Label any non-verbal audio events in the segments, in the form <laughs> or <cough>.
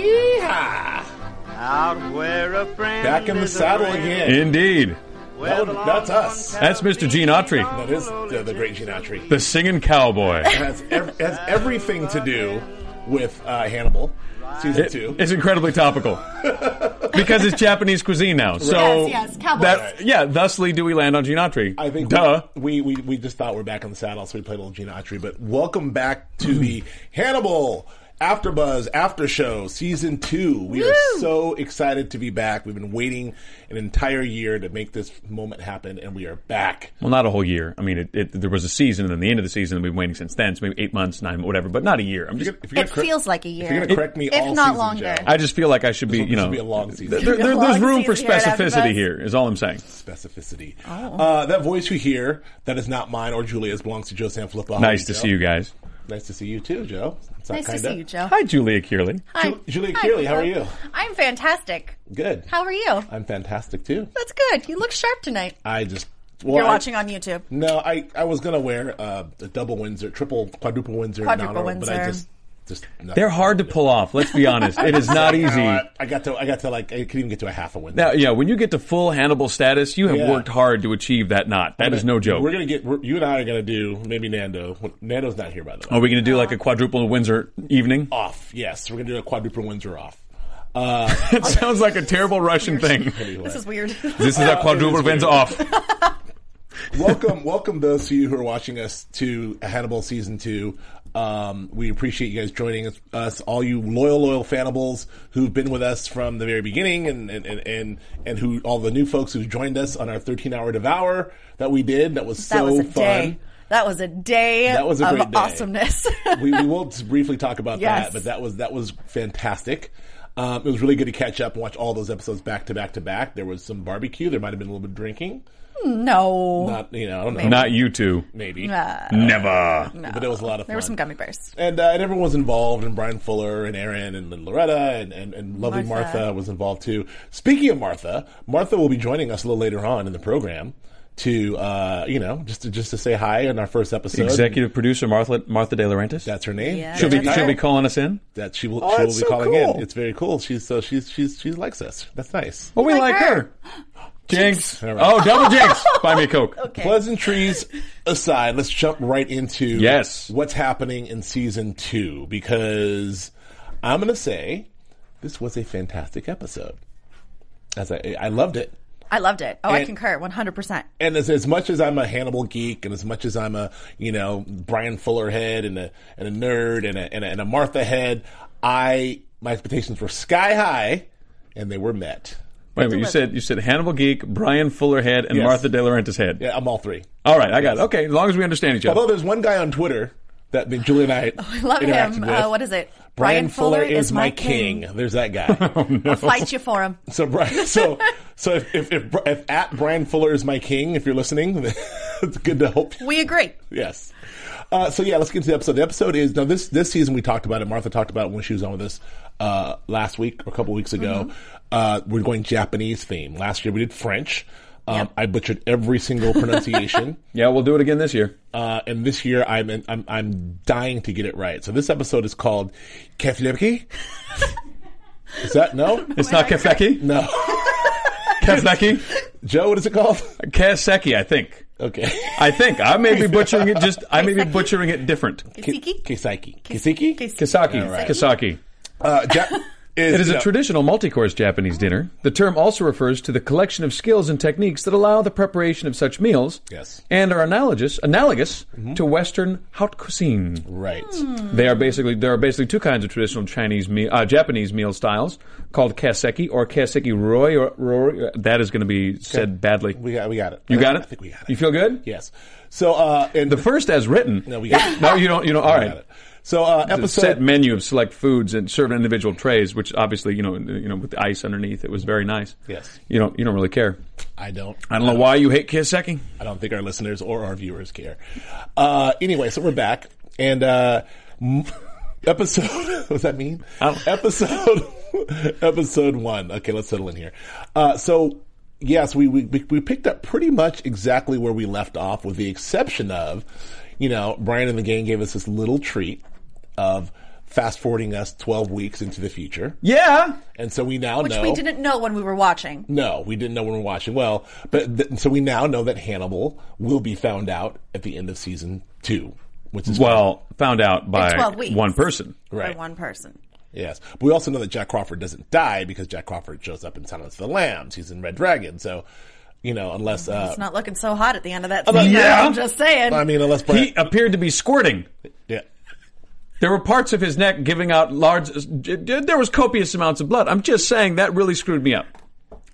Again, Yeehaw! out where a friend Back in the saddle again. Indeed. That would- that's us. That's Mr. Gene Autry, That is the, the great Gene Autry. the singing cowboy. It <laughs> has, ev- has everything to do with uh, Hannibal, season It- two. it's incredibly topical <laughs> because it's Japanese cuisine now. So Yes, yes, cowboys. that yeah, thusly do we land on Gene Autry. I think duh. We, we we just thought we're back on the saddle, so we played a little Gene Autry. But welcome back to the <clears throat> Hannibal After Buzz After Show Season Two. We are so excited to be back. We've been waiting an entire year to make this moment happen, and we are back. Well, not a whole year. I mean, it, it, there was a season, and then the end of the season, and we've been waiting since then. So maybe eight months, nine, whatever, but not a year. I'm just, If you're It gonna cor- feels like a year. If you're going to correct me, If all not season, longer. Joe, I just feel like I should be, This you will know, be a long season. there- there- Long there's room for season here specificity here. Is all I'm saying. specificity. Oh. Uh, that voice you hear, that is not mine or Julia's, belongs to Joe Sanfilippo. Nice to Joe? see you guys. Nice to see you too, Joe. It's Nice to kinda- see you, Joe. Hi, Julia Kearley. Hi. Ju- Julia Hi, Kearley, how are you? I'm fantastic. Good. How are you? I'm fantastic too. That's good. You look sharp tonight. I just well, You're I- watching on YouTube. No, I I was gonna wear uh, a double Windsor, triple, quadruple Windsor, Quadruple now, but I just just no. They're hard to pull off. Let's be honest. It is <laughs> not You easy. what? I got to I got to like I couldn't even get to a half a win. Now, yeah, when you get to full Hannibal status, you have Yeah. worked hard to achieve that knot. That is no joke. We're gonna get we're, you and I are gonna do maybe Nando. Nando's not here by the way. Are we going to do like a quadruple Windsor evening? Off, yes, we're gonna do a quadruple Windsor off. <laughs> Uh, It sounds like a terrible Russian thing. anyway. This is weird. This is a quadruple Windsor off. <laughs> welcome, welcome those of you who are watching us to Hannibal season two. Um, we appreciate you guys joining us, us, all you loyal, loyal fannibals who've been with us from the very beginning, and and and and, and who all the new folks who joined us on our 13 hour devour that we did. That was so that was a fun. day. That was a day That was a of great day. awesomeness. <laughs> we, we will briefly talk about Yes. that, but that was that was fantastic. Um, it was really good to catch up and watch all those episodes back to back to back. There was some barbecue. There might have been a little bit of drinking. No. Not you know, I don't you two. maybe, Uh, Never. no. but it was a lot of fun. There were some gummy bears. and, uh, and everyone was involved, and Bryan Fuller, and Aaron, and, and Loretta, and, and, and lovely Martha. Martha. was involved too. Speaking of Martha, Martha will be joining us a little later on in the program to, uh, you know, just to just to say hi in our first episode. Executive producer Martha Martha De Laurentiis. That's her name. Yeah, she'll be that's she'll be calling us in. that she will Oh, she will be so calling cool. in. It's very cool. She's so she's she's she likes us. That's nice. Well, we like like her. her. <gasps> <gasps> <gasps> Jinx. All right. Oh, double jinx. <laughs> Buy me a coke. Okay. Pleasantries aside, let's jump right into Yes. what's happening in season two because I'm going to say this was a fantastic episode. As I I loved it. I loved it. Oh, I concur 100%. and as, as much as I'm a Hannibal geek, and as much as I'm a you know Bryan Fuller head and a and a nerd and a and a, and a Martha head, I my expectations were sky high, and they were met. Wait a minute. You said you said Hannibal Geek, Bryan Fuller head, and Yes. Martha De Laurentiis head. Yeah, I'm all three. All right, I got it. Okay, as long as we understand each other. Although there's one guy on Twitter that Julie and I, <laughs> I love interacted him. with. Uh, what is it? Bryan, Fuller, is my king. There's that guy. <laughs> I'll fight you for him. so Bryan, <laughs> so so if, if if if at Bryan Fuller is my king, if you're listening, it's good to hope. We agree. Yes. Uh, so yeah, let's get into the episode. The episode is now this this season we talked about it. Martha talked about it when she was on with us uh, last week or a couple weeks ago. Uh, we're going Japanese theme. Last year we did French. Um, Yep. I butchered every single pronunciation. <laughs> yeah, we'll do it again this year. Uh, and this year I'm, I'm I'm dying to get it right. So this episode is called Kefleki. <laughs> is that no? It's not Kefeki. No. <laughs> Kefeki. Joe, what is it called? Kaseki, I think. Okay. I think I may be butchering it. Just I may be butchering it different. Kisiki? Kisaiki. Kisiki? Kisaki. All right. Kisaki. Is, It is a know, traditional multi-course Japanese dinner. The term also refers to the collection of skills and techniques that allow the preparation of such meals. Yes. And are analogous analogous to Western haute cuisine. Right. They are basically there are basically two kinds of traditional Chinese meal, uh, Japanese meal styles called kaseki or kaseki roi. Or, roi. That is going to be said badly. We got we got it. You got it. I think we got it. You feel good? Yes. So uh and The first as written. No, we got it. No, you don't. You know. All right. So uh episode set menu of select foods and served in individual trays, which obviously you know you know with the ice underneath, it was very nice. Yes. You don't you don't really care. I don't I don't know why you hate kaseki. I don't think our listeners or our viewers care. Uh, anyway, so we're back and uh, m- <laughs> episode. <laughs> what does that mean? <laughs> Episode. episode one. Okay, let's settle in here. Uh, so yes, we, we we picked up pretty much exactly where we left off, with the exception of, you know, Bryan and the gang gave us this little treat of fast forwarding us twelve weeks into the future, Yeah. and so we now Which know we didn't know when we were watching. no, we didn't know when we were watching. Well, but th- so we now know that Hannibal will be found out at the end of season two, which is Well, found out by weeks. one person. Right. By one person. yes. But we also know that Jack Crawford doesn't die because Jack Crawford shows up in Silence of the Lambs. He's in Red Dragon, so you know, unless uh, It's not looking so hot at the end of that scene. yeah. I'm just saying. I mean, unless Bryan, He appeared to be squirting. yeah. There were parts of his neck giving out large. There was copious amounts of blood. I'm just saying that really screwed me up.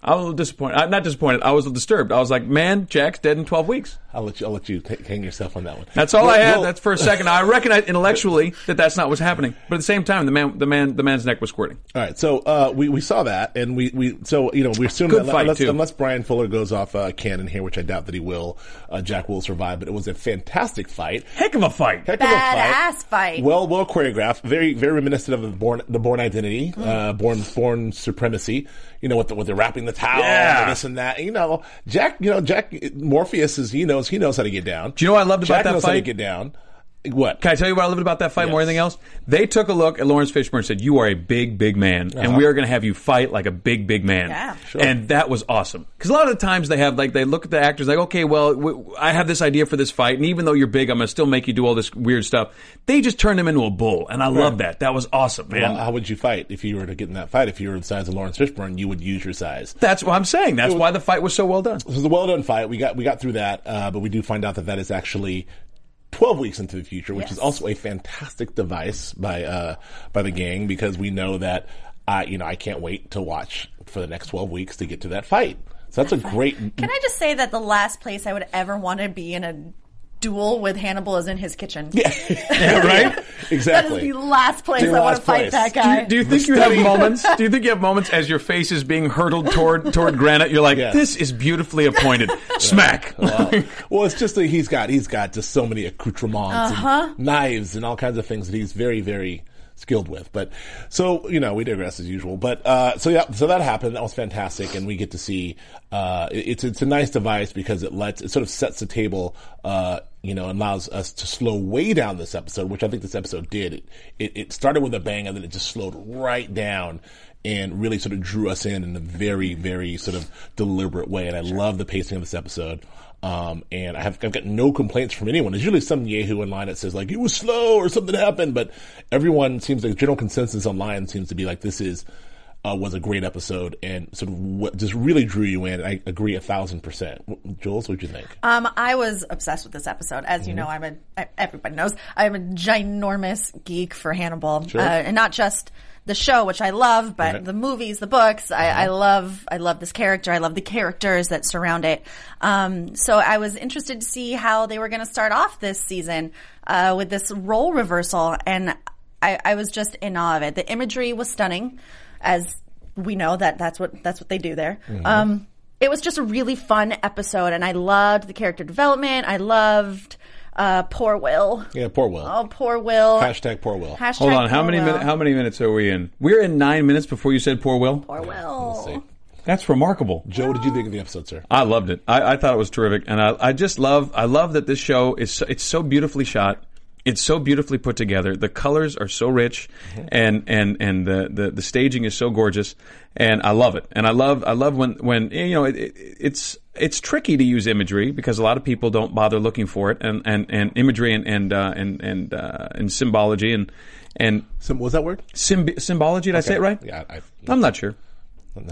I was a little disappointed. I'm not disappointed. I was disturbed. I was like, man, Jack's dead in 12 weeks. I'll let you. I'll let you ta hang yourself on that one. That's all Well, I had. well, That's for a second. I recognize intellectually that that's not what's happening, but at the same time, the man, the man, the man's neck was squirting. All right, so uh, we we saw that, and we, we so you know we assume that fight, unless, too. unless Bryan Fuller goes off uh, canon here, which I doubt that he will, uh, Jack will survive. But it was a fantastic fight. Heck of a fight. Heck of a Badass fight. Well, well choreographed. Very, very reminiscent of the Bourne, the Bourne identity, Mm. uh, Bourne, Bourne supremacy. You know, with the, with the wrapping the towel, Yeah. and this and that. You know, Jack. You know, Jack Morpheus is he knows he knows how to get down. Do you know what I loved about Jack that knows how to get down. What? Can I tell you what I loved about that fight more than anything else? They took a look at Laurence Fishburne and said, "You are a big, big man, and we are going to have you fight like a big, big man." Yeah. Sure. And that was awesome because a lot of the times they have like they look at the actors like, "Okay, well, w- I have this idea for this fight, and even though you're big, I'm going to still make you do all this weird stuff." They just turned him into a bull, and I love that. That was awesome, man. Well, how would you fight if you were to get in that fight? If you were the size of Laurence Fishburne, you would use your size. That's what I'm saying. That's why the fight was so well done. It was a well done fight. We got we got through that, uh, but we do find out that that is actually twelve weeks into the future, which is also a fantastic device by uh, by the gang because we know that I you know I can't wait to watch for the next twelve weeks to get to that fight. So that's a great. Can I just say that the last place I would ever want to be in a duel with Hannibal is in his kitchen? Yeah. <laughs> Yeah, right? <laughs> Exactly. is the last place The I want last to fight place. that Do guy. Do you think you have moments? Do you think you have moments as your face is being hurtled toward toward <laughs> granite? You're like, Yeah. this is beautifully appointed. Smack. Wow. well, it's just that he's got he's got just so many accoutrements Uh-huh. and knives and all kinds of things that he's very very skilled with. But so you know we digress as usual. But uh, so yeah, so that happened. That was fantastic, and we get to see uh, it- it's it's a nice device because it lets it sort of sets the table. Uh, you know, allows us to slow way down this episode, which I think this episode did. It, it it started with a bang, and then it just slowed right down and really sort of drew us in in a very, very sort of deliberate way. And I love the pacing of this episode. Um, and I have, I've got no complaints from anyone. There's usually some yahoo online that says like, it was slow or something happened, but everyone seems like general consensus online seems to be like, this is, uh, was a great episode and sort of what just really drew you in. I agree a thousand percent. Jules, what'd you think? Um, I was obsessed with this episode. As you Mm-hmm. know, I'm a I- everybody knows I'm a ginormous geek for Hannibal, Sure. uh, and not just the show, which I love, but Right. Mm-hmm. the movies, the books. I, I love I love this character. I love the characters that surround it. Um, so I was interested to see how they were going to start off this season uh, with this role reversal, and I, I was just in awe of it. The imagery was stunning, as we know that that's what that's what they do there. Um, it was just a really fun episode, and I loved the character development. I loved uh, poor Will. Yeah, poor Will. Oh, poor Will. Hashtag poor Will. Hashtag Hold on. How many minutes? How many minutes are we in? We're in nine minutes before you said poor Will. Poor Will. see. That's remarkable. Joe, what did you think of the episode, sir? I loved it. I, I thought it was terrific, and I, I just love. I love that this show is. So, it's so beautifully shot. It's so beautifully put together. The colors are so rich, and and and the, the the staging is so gorgeous, and I love it. And I love I love when when you know it, it, it's it's tricky to use imagery because a lot of people don't bother looking for it, and and, and imagery and and uh, and and uh, and symbology and and Sim- was that word? symb- symbology. Did I say it right? Yeah, I, I'm not sure.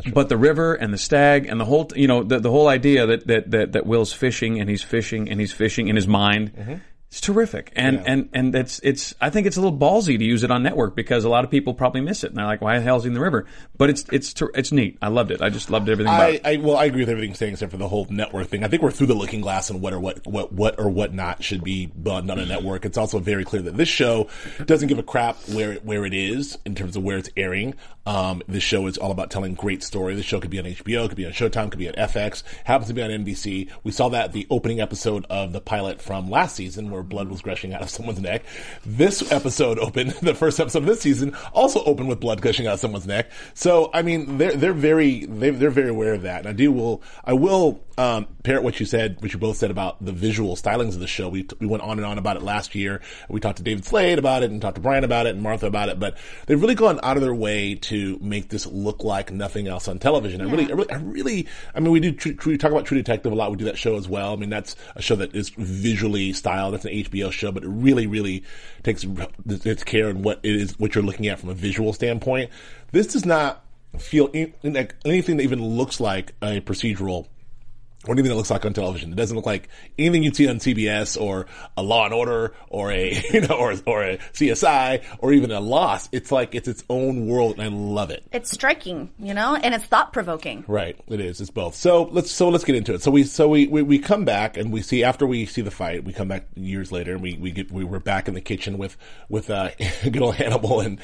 Sure. But the river and the stag and the whole, you know, the, the whole idea that, that, that, that Will's fishing and he's fishing and he's fishing in his mind. It's terrific. And. Yeah. and, and it's, it's, I think it's a little ballsy to use it on network because a lot of people probably miss it and they're like, why the hell is he in the river? But it's, it's, it's neat. I loved it. I just loved everything about I, it. I well, I agree with everything you're saying except for the whole network thing. I think we're through the looking glass on what or what what what or what not should be done on a network. It's also very clear that this show doesn't give a crap where it, where it is in terms of where it's airing. Um, this show is all about telling great story. This show could be on HBO, could be on Showtime, could be on FX. Happens to be on NBC. We saw that the opening episode of the pilot from last season, where blood was gushing out of <laughs> someone's neck. This episode opened, <laughs> the first episode of this season, also opened with blood gushing out of someone's neck. So, I mean, they're they're very they're, they're very aware of that. And I do will I will um, parrot what you said, what you both said about the visual stylings of the show. We we went on and on about it last year. We talked to David Slade about it, and talked to Bryan about it, and Martha about it. But they've really gone out of their way to make this look like nothing else on television. I really, I really, I really, I mean, we do true, true, talk about True Detective a lot. We do that show as well. I mean, that's a show that is visually styled. That's an HBO show, but it really, really takes its care in what it is, what you're looking at from a visual standpoint. This does not feel in, like anything that even looks like a procedural or anything that looks like on television. It doesn't look like anything you'd see on CBS or a Law and Order or a <laughs> you know or or a CSI or even a Lost. It's like it's its own world, and I love it. It's striking, you know, and it's thought provoking. Right, it is. It's both. So let's so let's get into it. So we so we, we, we come back and we see after we see the fight, we come back years later and we, we get we were back in the kitchen with with uh <laughs> good old Hannibal and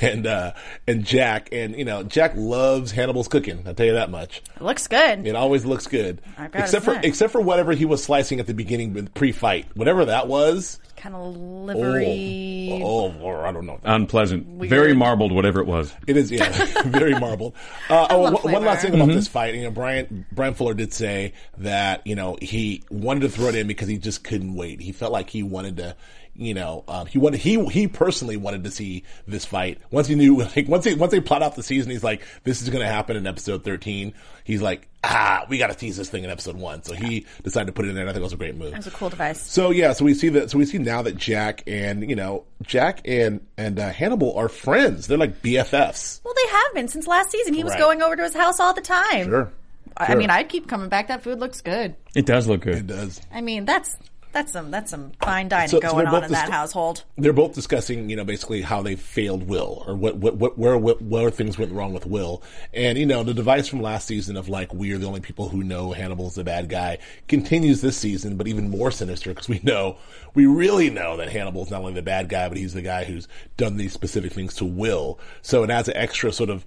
and uh and Jack and you know Jack loves Hannibal's cooking. I'll tell you that much. It looks good. It always looks good, Except for except for whatever he was slicing at the beginning with pre-fight, whatever that was. Kind of Oh, livery. oh, or I don't know. Unpleasant. Very marbled, whatever it was. It is, yeah, <laughs> <laughs> very marbled. Uh, oh, love one- one last thing about this fight, you know, Bryan Bryan Fuller did say that you know he wanted to throw it in because he just couldn't wait. He felt like he wanted to, you know, um, he wanted he he personally wanted to see this fight. Once he knew, <laughs> like once he once they plot out the season, he's like, this is going to happen in episode thirteen. He's like, ah, we got to tease this thing in episode one. So he decided to put it in there. and I think it was a great move. It was a cool device. So yeah, so we see that. So we see now that Jack and you know Jack and and uh, Hannibal are friends. They're like BFFs. Well, they have been since last season. He was Right. going over to his house all the time. Sure. I I Sure. mean, I'd keep coming back. That food looks good. It does look good. It does. I mean, that's that's some that's some fine dining So- so going they're on in that household. They're both discussing, you know, basically how they failed Will or what, what, what where, what, where things went wrong with Will. And, you know, the device from last season of like, we're the only people who know Hannibal's the bad guy continues this season, but even more sinister because we know, we really know that Hannibal's not only the bad guy, but he's the guy who's done these specific things to Will. So it adds an extra sort of,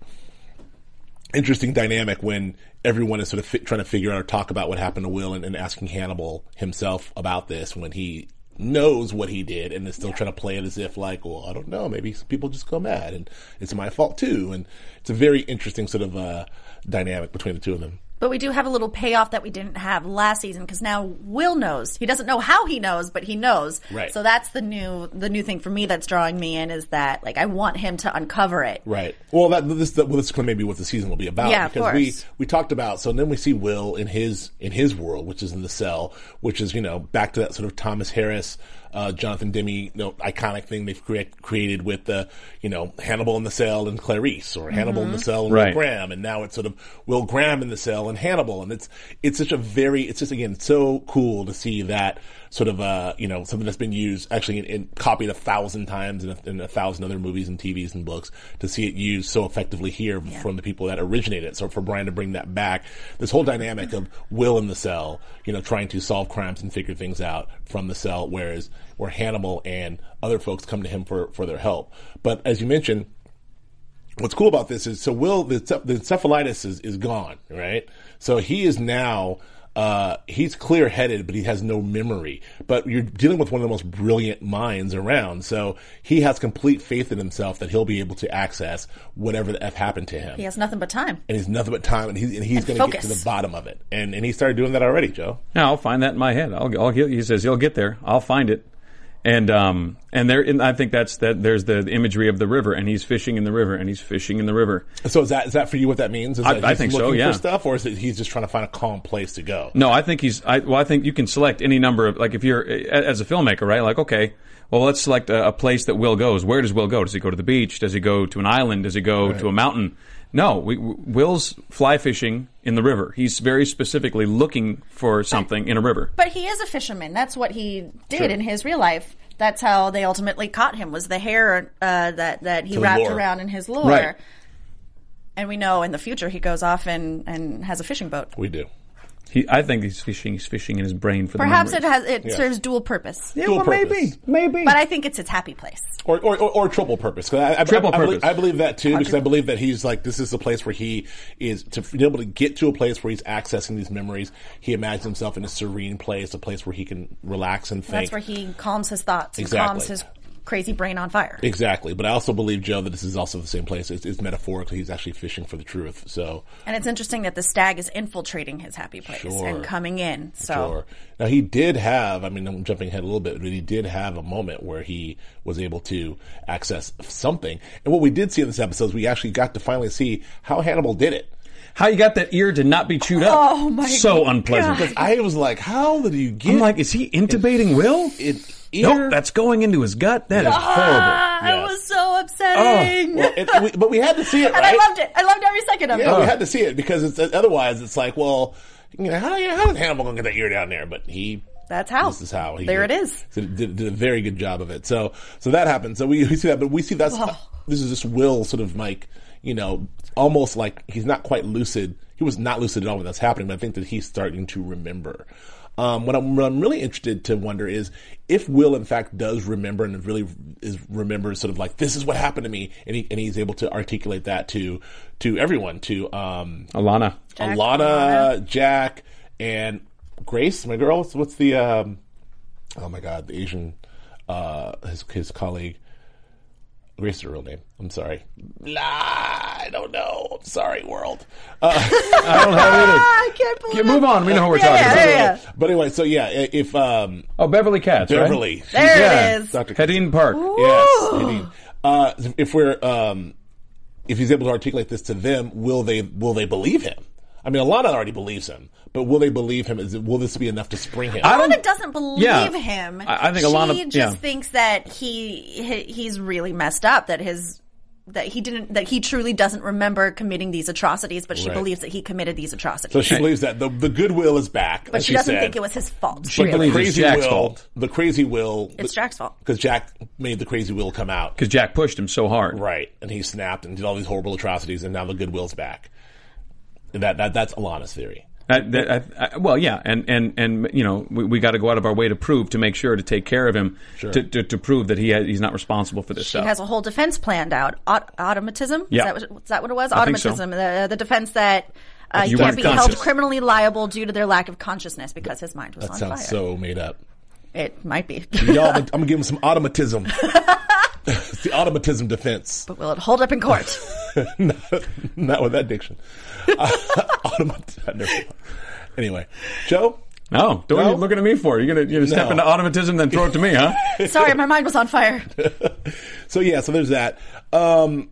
interesting dynamic when everyone is sort of fi- trying to figure out or talk about what happened to Will and, and asking Hannibal himself about this when he knows what he did and is still trying to play it as if like, well, I don't know, maybe some people just go mad and it's my fault too. And it's a very interesting sort of, uh, dynamic between the two of them. But we do have a little payoff that we didn't have last season because now Will knows. He doesn't know how he knows, but he knows. Right. So that's the new the new thing for me that's drawing me in is that like I want him to uncover it. Right. Well, that this well, this is maybe what the season will be about. Yeah, of because we we talked about so then we see Will in his in his world, which is in the cell, which is you know back to that sort of Thomas Harris, uh, Jonathan Demme, you know, iconic thing they've create, created with the you know Hannibal in the cell and Clarice, or Hannibal in the cell and Right. Will Graham, and now it's sort of Will Graham in the cell and Hannibal, and it's it's such a very it's just again so cool to see that sort of uh you know something that's been used actually in, in copied a thousand times in a, in a thousand other movies and TVs and books to see it used so effectively here from the people that originated it. So for Brian to bring that back, this whole dynamic of Will in the cell, you know, trying to solve crimes and figure things out from the cell, whereas where Hannibal and other folks come to him for for their help. But as you mentioned, what's cool about this is so Will the, the encephalitis is, is gone, right? So he is now uh, he's clear headed, but he has no memory. But you're dealing with one of the most brilliant minds around, so he has complete faith in himself that he'll be able to access whatever the f happened to him. He has nothing but time. and he's nothing but time, and he's and he's And going to get to the bottom of it. And and he started doing that already, Joe. Now I'll find that in my head. I'll, I'll he says he'll get there. I'll find it. And um and there and I think that's that there's the imagery of the river and he's fishing in the river and he's fishing in the river. So is that is that for you? What that means? Is I- that I he's think so, looking yeah. For stuff, or is it he's just trying to find a calm place to go? No, I think he's. I, well, I think you can select any number of like if you're as a filmmaker, right? Like, okay, well, let's select a, a place that Will goes. Where does Will go? Does he go to the beach? Does he go to an island? Does he go to a mountain? No, we, Will's fly fishing in the river. He's very specifically looking for something in a river. But he is a fisherman. That's what he did Sure. in his real life. That's how they ultimately caught him. Was the hair uh, that that he the wrapped lure. around in his lure. Right. And we know in the future he goes off and, and has a fishing boat. We do. He, I think he's fishing. He's fishing in his brain for Perhaps the it memories. has it Yeah. serves dual purpose. Yeah, Dual well, purpose. maybe, maybe. But I think it's its happy place. Or, or, or, or triple purpose. 'Cause I, I, Triple I, I believe, purpose. I believe that too, because I believe that he's like, this is the place where he is, to be able to get to a place where he's accessing these memories, he imagines himself in a serene place, a place where he can relax and think. That's where he calms his thoughts and Exactly. calms his crazy brain on fire. Exactly. But I also believe, Joe, that this is also the same place. It's, it's metaphorically, he's actually fishing for the truth. So, And it's interesting that the stag is infiltrating his happy place Sure. and coming in. So Sure. Now he did have. I mean, I'm jumping ahead a little bit, but he did have a moment where he was able to access something. And what we did see in this episode is we actually got to finally see how Hannibal did it. How you got that ear to not be chewed up? Oh, my god. So unpleasant. God. I was like, how did you get? I'm like, is he intubating Will? it. Nope, that's going into his gut. That is horrible. Ah, Yes. was so upsetting. Well, it, we, but we had to see it, <laughs> and right? I loved it. I loved every second of Yeah, it. we had to see it because it's otherwise it's like, well, you know, how, how is Hannibal going to get that ear down there? But he That's how. This is how he There did, it is. Did, did a very good job of it. So so that happened. So we, we see that, but we see that's this is just Will sort of like you know almost like he's not quite lucid. He was not lucid at all when that's happening, but I think that he's starting to remember. Um, what, I'm, what I'm really interested to wonder is if Will in fact does remember and really is remembers sort of like this is what happened to me, and he and he's able to articulate that to to everyone to um, Alana. Jack, Alana, Jack, and Grace, my girl. What's- What's the um, oh my god, the Asian uh, his his colleague. Grace is her real name. I'm sorry. Blah, I don't know. I'm sorry, world. <laughs> I don't know who <laughs> I can't believe it is. Move on. We know who we're Yeah, talking yeah, about. yeah, yeah. But anyway, so yeah, i- if um, Oh, Beverly Katz, Beverly, right? There Yeah. it is. Dr. Hettienne Park. Yes, indeed. Uh, if we're um, if he's able to articulate this to them, will they will they believe him? I mean, Alana already believes him, but will they believe him? Is it, will this be enough to spring him? I don't- Alana doesn't believe Yeah. him. I- I think she Alana- just yeah. thinks that he, he he's really messed up. That his that he didn't that he truly doesn't remember committing these atrocities, but she Right. believes that he committed these atrocities. so she believes that the the goodwill is back. but she doesn't said. think it was his fault. She But the believes it's Jack's will, fault. the crazy will. It's Jack's fault. because Jack made the crazy will come out. Because Jack pushed him so hard. Right, and he snapped and did all these horrible atrocities, and now the goodwill's back. That that that's Alana's theory. That, that, I, I, well, yeah, and and and you know, we, we got to go out of our way to prove, to make sure, to take care of him, Sure. to, to to prove that he ha he's not responsible for this She stuff. has a whole defense planned out. Aut- automatism? Yeah. Is that, what, is that what it was? I think so. Automatism. The, the defense that uh, You you can't be conscious. held criminally liable due to their lack of consciousness because his mind was That on sounds fire. so made up. it might be. Y'all, <laughs> I'm gonna give him some automatism. <laughs> <laughs> it's the automatism defense. but will it hold up in court? <laughs> not, not with that diction. <laughs> Uh, automat- Anyway, Joe. no, don't No? you looking at me for? You're gonna you're gonna step No. into automatism, then throw it to me, huh? Sorry, my mind was on fire. So yeah, so there's that. Um,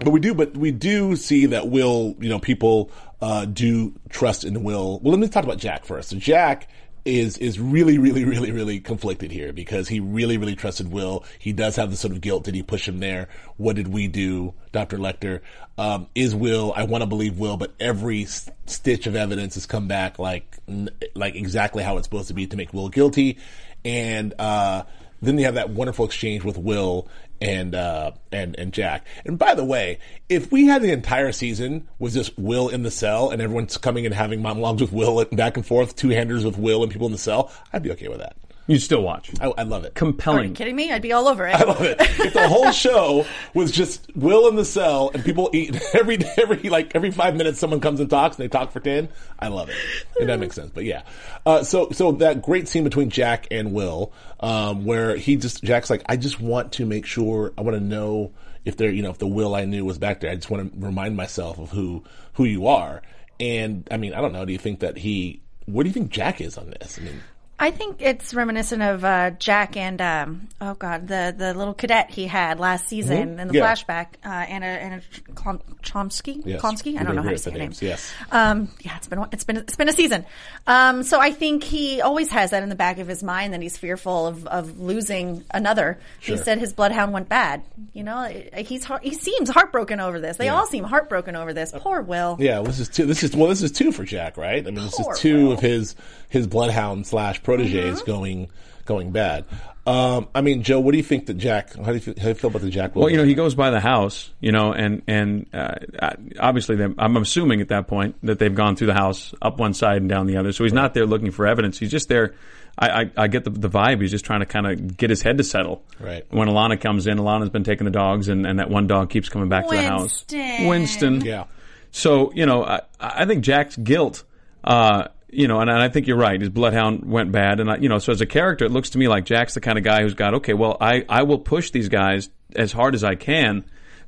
but we do, but we do see that Will, you know, people uh, do trust in Will. Well, let me talk about Jack first. So Jack is is really, really, really, really conflicted here because he really, really trusted Will. He does have the sort of guilt. Did he push him there? What did we do, Doctor Lecter? Um, is Will? I want to believe Will, but every s- stitch of evidence has come back like n- like exactly how it's supposed to be to make Will guilty. And uh, then you have that wonderful exchange with Will and uh, and and Jack. And by the way, if we had the entire season was just Will in the cell and everyone's coming and having monologues with Will back and forth, two handers with Will and people in the cell, I'd be okay with that. You'd still watch. I, I love it. Compelling. Are you kidding me? I'd be all over it. I love it. If the whole show was just Will in the cell and people eat <laughs> every every like every five minutes, someone comes and talks and they talk for ten. I love it. And that makes sense. But yeah, uh, so so that great scene between Jack and Will, um, where he just Jack's like, I just want to make sure I want to know if there, you know, if the Will I knew was back there. I just want to remind myself of who who you are. And I mean, I don't know. Do you think that he? What do you think Jack is on this? I mean, I think it's reminiscent of uh, Jack and um, oh god, the the little cadet he had last season in the Yeah. flashback. Uh, Anna Anna Klom- Chomsky. Yes. Chomsky. I don't know how to say with her name. names, yes. Um, yeah, it's been it's been it's been a season. Um, so I think he always has that in the back of his mind that he's fearful of, of losing another. He said his bloodhound went bad. You know, he's he seems heartbroken over this. They Yeah. all seem heartbroken over this. Poor Will. Yeah, this is two. This is well, this is two for Jack, right? I mean, this is two Will. of his his bloodhound slash proteges Mm-hmm. going going bad. Um, I mean, Joe, what do you think that Jack? How do you feel, how do you feel about the Jack? Well, you know, he goes by the house, you know, and and uh, obviously, I'm assuming at that point that they've gone through the house up one side and down the other. So he's not there looking for evidence. He's just there. I, I, I get the, the vibe. He's just trying to kind of get his head to settle. Right. When Alana comes in, Alana's been taking the dogs, and, and that one dog keeps coming back to the house. Winston. Winston. yeah, So you know, I, I think Jack's guilt. Uh, you know, and, and I think you're right. His bloodhound went bad, and I, you know, so as a character, it looks to me like Jack's the kind of guy who's got okay. Well, I I will push these guys as hard as I can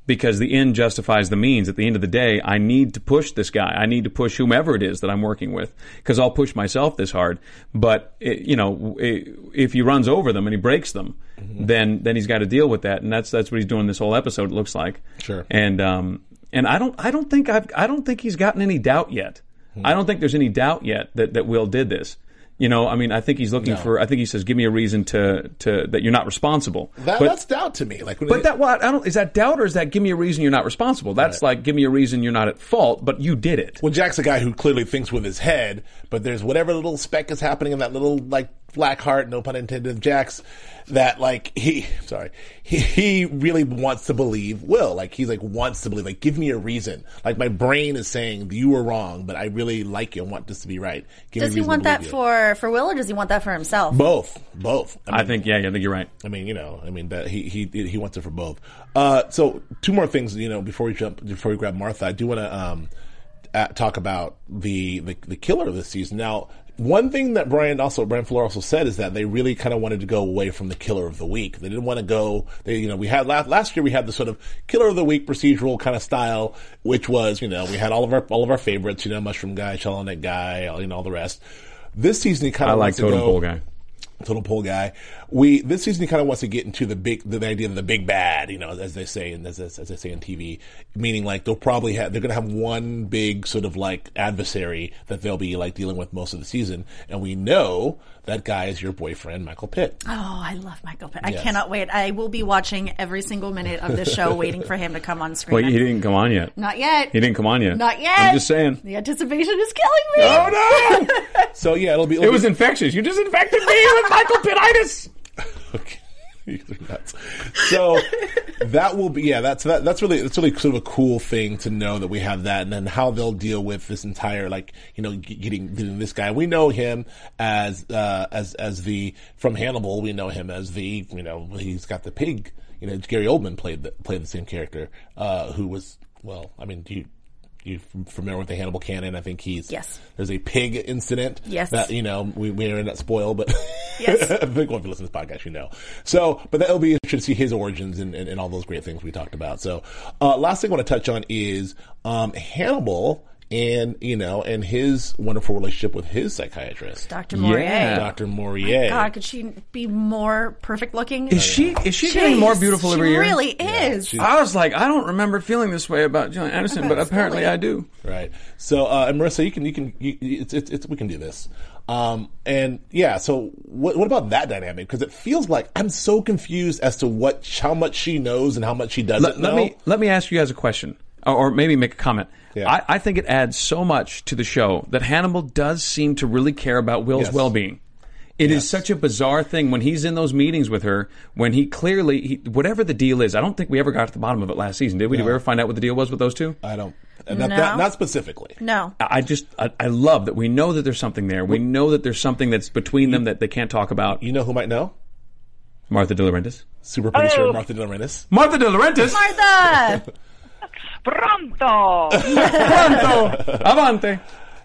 because the end justifies the means. At the end of the day, I need to push this guy. I need to push whomever it is that I'm working with because I'll push myself this hard. But it, you know, i if he runs over them and he breaks them, then then he's got to deal with that, and that's that's what he's doing this whole episode. It looks like. Sure. And um, and I don't I don't think I've I don't think he's gotten any doubt yet. Hmm. I don't think there's any doubt yet that, that Will did this. You know, I mean, I think he's looking No. for. I think he says, "Give me a reason to to that you're not responsible." that, but that's doubt to me. Like, when but it- that what I don't is that doubt or is that give me a reason you're not responsible? That's like give me a reason you're not at fault, but you did it. well, Jack's a guy who clearly thinks with his head, but there's whatever little speck is happening in that little like black heart, no pun intended, of Jack's that like he <laughs> sorry he, he really wants to believe Will. Like he's like wants to believe. Like give me a reason. Like my brain is saying you were wrong, but I really like you and want this to be right. Give me Does a he reason want that you. for for Will or does he want that for himself? both? Both. I think yeah, yeah, I think you're right. I mean, you know, I mean that he he he wants it for both. Uh, so two more things, you know, before we jump before we grab Martha, I do want to um uh, talk about the, the the killer of the season. Now, one thing that Bryan also Bryan Fuller also said is that they really kind of wanted to go away from the killer of the week. They didn't want to go. They you know we had last last year we had the sort of killer of the week procedural kind of style, which was you know we had all of our all of our favorites, you know, Mushroom Guy, Neck Guy, all, you know all the rest. This season he kind I of like wants to totem go, pole guy. total pole guy. We this season he kind of wants to get into the big the idea of the big bad, you know, as they say and as, as, as they say on TV, meaning like they'll probably have they're going to have one big sort of like adversary that they'll be like dealing with most of the season, and we know that guy is your boyfriend Michael Pitt. Oh, I love Michael Pitt. I cannot wait. I will be watching every single minute of this show, waiting for him to come on screen. Well, he didn't come on yet. Not yet. He didn't come on yet. Not yet. I'm just saying. The anticipation is killing me. Oh no! <laughs> so yeah, it'll be it'll It was be, infectious. You just infected me with Michael Pittitis. Okay. <laughs> you're nuts. So that will be yeah. That's that, that's really that's really sort of a cool thing to know that we have that, and then how they'll deal with this entire like you know getting getting this guy. We know him as uh, as as the from Hannibal. We know him as the you know he's got the pig. You know Gary Oldman played the, played the same character uh, who was well. I mean, do you you familiar with the Hannibal canon? I think he's Yes. There's a pig incident. Yes. That you know we we are not spoil, but <laughs> Yes. I think if you listen to this podcast, you know. So, but that'll be interesting to see his origins and, and, and all those great things we talked about. So, uh, last thing I want to touch on is um, Hannibal and you know and his wonderful relationship with his psychiatrist, Dr. Maurier. Yeah. Dr. Maurier. God, could she be more perfect looking? Is she is she getting more beautiful every year? She really is. she- I was like, I don't remember feeling this way about Gillian Anderson, About but apparently Scully. I do. Right. So, uh, and Marissa, you can, you can, you, it's, it's, it's, we can do this. Um, and yeah, so what, what about that dynamic? Because it feels like I'm so confused as to what, how much she knows and how much she doesn't Let, let know. me let me ask you guys a question, or, or maybe make a comment. Yeah. I, I think it adds so much to the show that Hannibal does seem to really care about Will's Yes. well-being. It is Yes. such a bizarre thing when he's in those meetings with her. When he clearly, he, whatever the deal is, I don't think we ever got to the bottom of it last season, did we? Did we ever find out what the deal was with those two? I don't, not, No. not, not specifically. No. I I just, I, I love that we know that there's something there. We know that there's something that's between them that they can't talk about. You know who might know? Martha De Laurentiis. Super producer Oh. Martha De Laurentiis. Martha De Laurentiis. Martha! <laughs> Pronto! Pronto. Avante.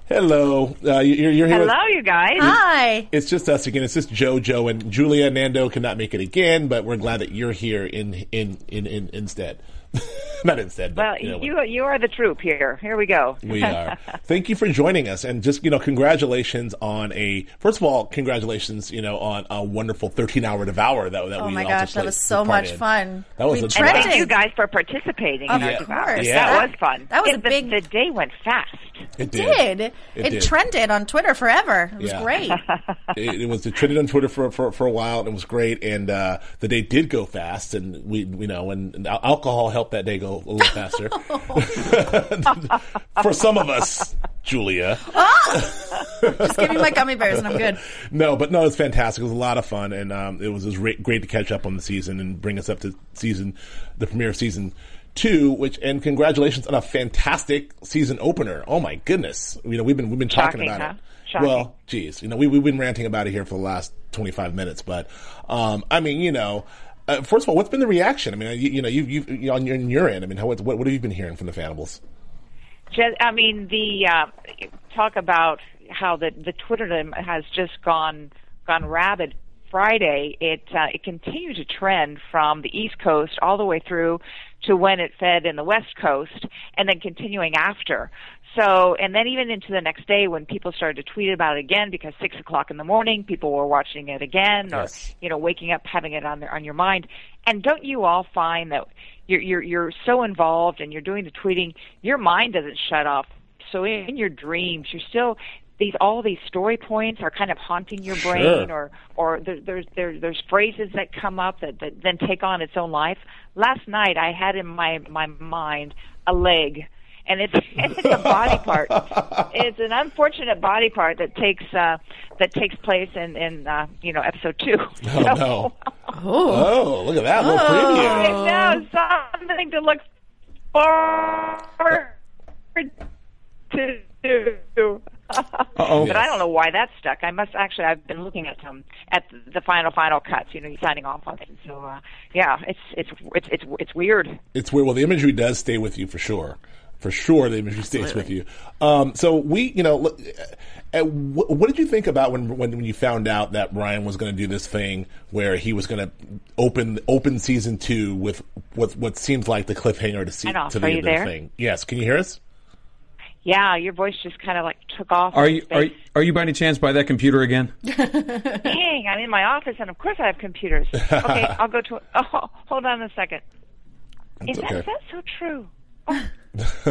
Hello. Uh, you're, you're here with, Hello, you guys. Hi. it's just us again. It's just Joe, Joe, and Julia. Nando cannot make it again, but we're glad that you're here in, in, in, in instead. <laughs> not instead. But, Well, you, know, you you are the troop here. Here we go. we <laughs> are. Thank you for joining us, and just you know, congratulations on a. First of all, congratulations, you know, on a wonderful thirteen-hour devour that that Oh we my all gosh, just, that like, was so much in. fun. That was We a And thank you guys for participating Of Yeah. course. Yeah. That was fun. That was It- a the, big- The day went fast. It did. It It, did. trended on Twitter forever. It was Yeah. great. <laughs> it, it was it trended on Twitter for, for for a while and it was great. And uh, the day did go fast, and we you know, and, and al- alcohol helped that day go a little faster. <laughs> for some of us, Julia. Just give me my gummy bears and I'm good. <laughs> No, but no, it was fantastic. It was a lot of fun, and um, it was, it was re- great to catch up on the season and bring us up to season, the premiere of season two. Which and congratulations on a fantastic season opener. Oh my goodness! You know we've been we've been talking Shocking, about huh? it. Shocking. Well, geez, you know we we've been ranting about it here for the last twenty five minutes, but um, I mean, you know. Uh, first of all, what's been the reaction? I mean, you, you know, you've, you've you on your, your end. I mean, how, what, what have you been hearing from the Fannibals? Just, I mean, the uh, talk about how the the Twitterdom has just gone gone rabid. Friday, it uh, it continued to trend from the East Coast all the way through to when it fed in the West Coast, and then continuing after. So, and then even into the next day when people started to tweet about it again because six o'clock in the morning people were watching it again, or Yes. you know, waking up having it on their on your mind. And don't you all find that you're you're you're so involved and you're doing the tweeting, your mind doesn't shut off. So in your dreams, you're still these all these story points are kind of haunting your brain, Sure. or or there, there's there, there's phrases that come up that, that then take on its own life. Last night, I had in my my mind a leg. And it's it's a body part. It's an unfortunate body part that takes uh, that takes place in in uh, you know episode two. <laughs> Oh no! <laughs> Oh, look at that little preview. It's now something to look forward to. Uh-oh. But I don't know why that's stuck. I must actually. I've been looking at um at the final final cuts. You know, you signing off on it. So uh, yeah, it's it's it's it's it's weird. it's where well the imagery does stay with you for sure for sure the imagery stays with you um, so we you know uh, what, what did you think about when, when when you found out that Ryan was going to do this thing where he was going to open open season two with what what seems like the cliffhanger to see to the Are end of the thing yes can you hear us Yeah, your voice just kind of like took off. Are you are, you- are you by any chance by that computer again? <laughs> Dang, I'm in my office, and of course I have computers. Okay, <laughs> I'll go to. Oh, hold on a second. Is, that, okay. is that so true? Oh. <laughs>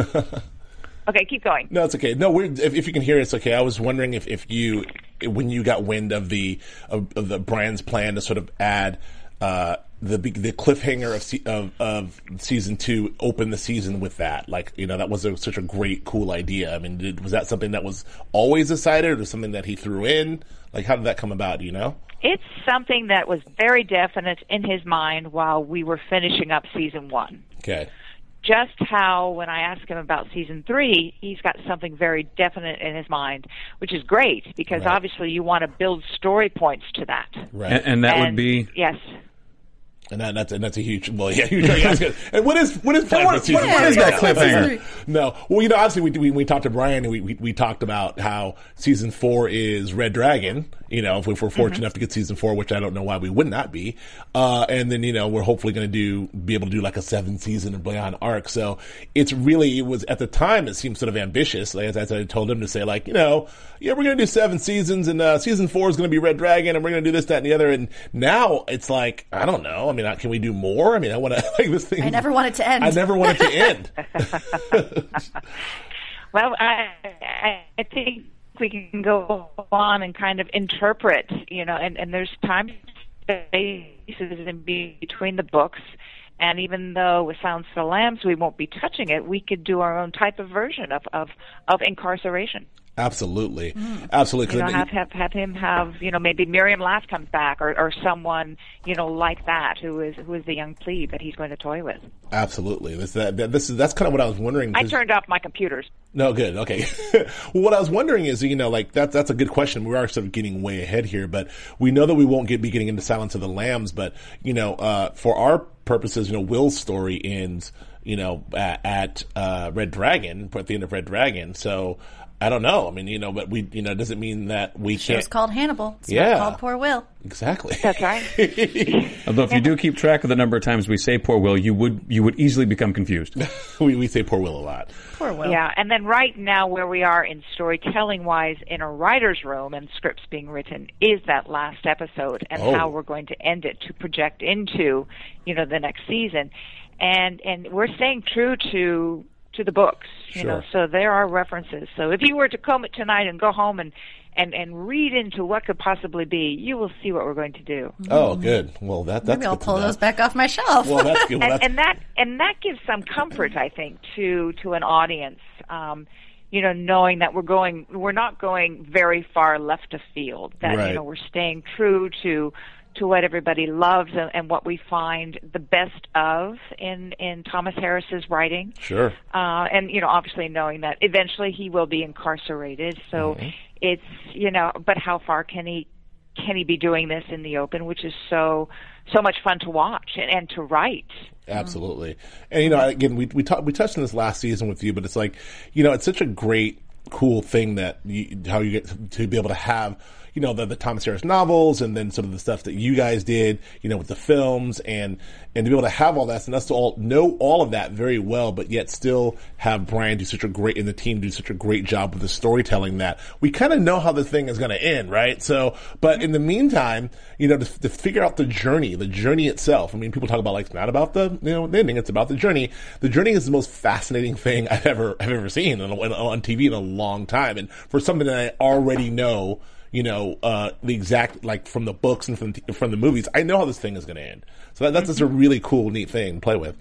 okay, keep going. No, it's okay. No, we're, if, if you can hear it, it's okay. I was wondering if, if you, when you got wind of the of, of the Bryan's plan to sort of add uh, the the cliffhanger of, of of season two, open the season with that. Like you know, that was a, such a great, cool idea. I mean, did, was that something that was always decided, or something that he threw in? Like, how did that come about? Do you know? It's something that was very definite in his mind while we were finishing up season one. Okay. Just how, when I ask him about season three, he's got something very definite in his mind, which is great because Right. obviously you want to build story points to that. Right. And, and that would be yes. And that, that's and that's a huge well <laughs> yeah huge yeah, that's good. and what is what is what- for season what three? that cliffhanger? No, well you know obviously we we, we talked to Bryan and we, we we talked about how season four is Red Dragon. You know if, we- if we're fortunate enough to get season four, which I don't know why we would not be. Uh, and then you know we're hopefully going to do be able to do like a seven season and beyond arc. So it's really it was at the time it seemed sort of ambitious. Like as I told him to say like you know yeah we're going to do seven seasons and uh, season four is going to be Red Dragon and we're going to do this that and the other. And now it's like I don't know. I mean, uh, can we do more? I mean, I want to <laughs> like this thing. I never want it to end. I never want it to end. <laughs> <laughs> Well, I, I, I think we can go on and kind of interpret, you know, and, and there's time spaces in between the books. And even though with Sounds for Lambs we won't be touching it, we could do our own type of version of, of, of incarceration. Absolutely, absolutely. You know, have, have have him have you know maybe Miriam Lass comes back or, or someone you know like that who is who is the young plebe that he's going to toy with. absolutely. This that, that- this is that's kind of what I was wondering. I turned off my computers. No, good. Okay. <laughs> well, what I was wondering is, you know, like that's that's a good question. We are sort of getting way ahead here, but we know that we won't get be getting into Silence of the Lambs. But you know, uh, for our purposes, you know, Will's story ends, you know, at, at uh, Red Dragon, at the end of Red Dragon. So I don't know. I mean, you know, but we, you know, it does it mean that we It can't? was called Hannibal. It's Yeah. not called Poor Will. exactly. That's right. <laughs> Although if you do keep track of the number of times we say poor Will, you would you would easily become confused. <laughs> we we say poor Will a lot. Poor Will. Yeah, and then right now where we are in storytelling wise in a writer's room and scripts being written is that last episode and Oh. how we're going to end it to project into, you know, the next season. And and we're staying true to to the books, you know. So there are references. So if you were to comb it tonight and go home and and and read into what could possibly be, you will see what we're going to do. Oh, good. Well, that that's Maybe I'll pull those back off my shelf. Well, that's good. <laughs> Well, and, that's, and that and that gives some comfort, I think, to to an audience. Um, you know, knowing that we're going, we're not going very far left of field. That Right. you know, we're staying true to to what everybody loves and, and what we find the best of in in Thomas Harris's writing. sure. Uh, and you know, obviously knowing that eventually he will be incarcerated. So Mm-hmm. it's you know, but how far can he can he be doing this in the open, which is so so much fun to watch and, and to write. Absolutely. And you know, again, we we talked we touched on this last season with you, but it's like, you know, it's such a great, cool thing that you, how you get to be able to have, you know, the, the Thomas Harris novels and then some of the stuff that you guys did, you know, with the films and and to be able to have all that and us to all know all of that very well, but yet still have Bryan do such a great and the team do such a great job with the storytelling that we kind of know how the thing is going to end, right? So, but in the meantime, you know, to, to figure out the journey, the journey itself. I mean, people talk about like it's not about the you know the ending; it's about the journey. The journey is the most fascinating thing <laughs> I've ever I've ever seen on, on TV in a long time, and for something that I already know. You know uh, the exact like from the books and from the, from the movies. I know how this thing is going to end. So that, that's just a really cool, neat thing to play with.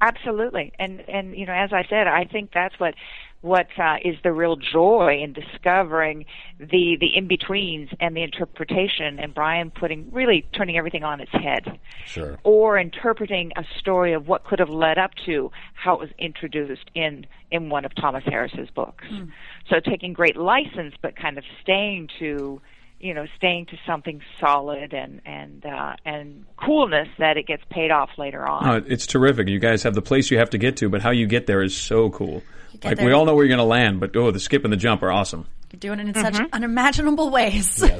Absolutely, and and you know, as I said, I think that's what what uh, is the real joy in discovering the the in betweens and the interpretation, and Bryan putting really turning everything on its head, Sure. or interpreting a story of what could have led up to how it was introduced in in one of Thomas Harris's books. So taking great license, but kind of staying to you know, staying to something solid and and uh, and coolness that it gets paid off later on. Oh, it's terrific. You guys have the place you have to get to, but how you get there is so cool. Like there- we all know where you're going to land, but oh, the skip and the jump are awesome. You're doing it in such unimaginable ways. <laughs>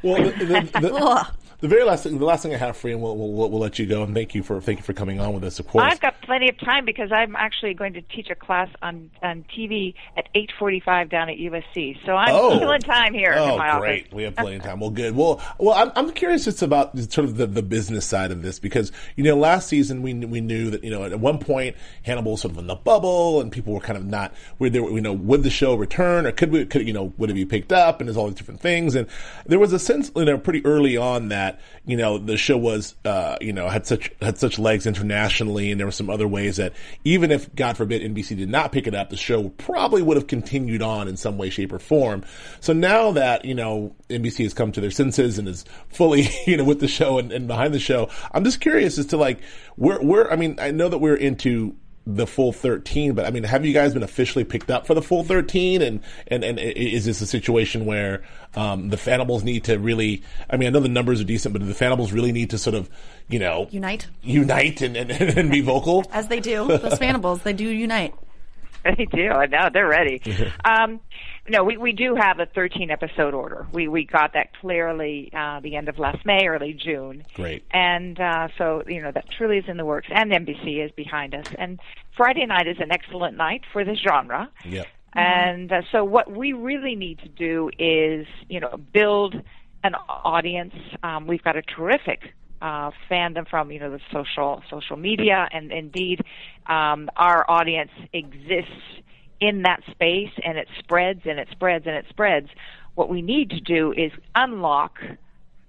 Well, the, the, the, Ugh. The very last thing, the last thing I have for you, and we'll, we'll, we'll let you go. And thank you for thank you for coming on with us. Of course, I've got plenty of time because I'm actually going to teach a class on on TV at 8:45 down at USC. So I'm Oh. killing time here Oh, in my great! office. We have plenty of time. Well, good. Well, well, I'm, I'm curious just about sort of the, the business side of this because you know last season we we knew that you know at one point Hannibal was sort of in the bubble and people were kind of not were there you know would the show return or could we could you know would it be picked up and there's all these different things and there was a sense you know pretty early on that you know the show was uh you know had such had such legs internationally and there were some other ways that even if God forbid NBC did not pick it up the show probably would have continued on in some way shape or form. So now that you know NBC has come to their senses and is fully <laughs> you know with the show and, and behind the show I'm just curious as to like where where I mean I know that we're into the full 13 but i mean have you guys been officially picked up for the full 13 and and and is this a situation where um the fannibals need to really i mean i know the numbers are decent but do the fannibals really need to sort of you know Unite. unite and and, and be vocal As they do. Those fannibals they do unite. They do. I know they're ready. <laughs> um, no, we, we do have a 13 episode order. We we got that clearly uh, the end of last May, early June. Great. And uh, so you know that truly is in the works, and NBC is behind us. And Friday night is an excellent night for this genre. Yep. And uh, so what we really need to do is, you know, build an audience. Um, we've got a terrific uh, fandom from, you know, the social social media, and indeed, um, our audience exists in that space, and it spreads and it spreads and it spreads. What we need to do is unlock.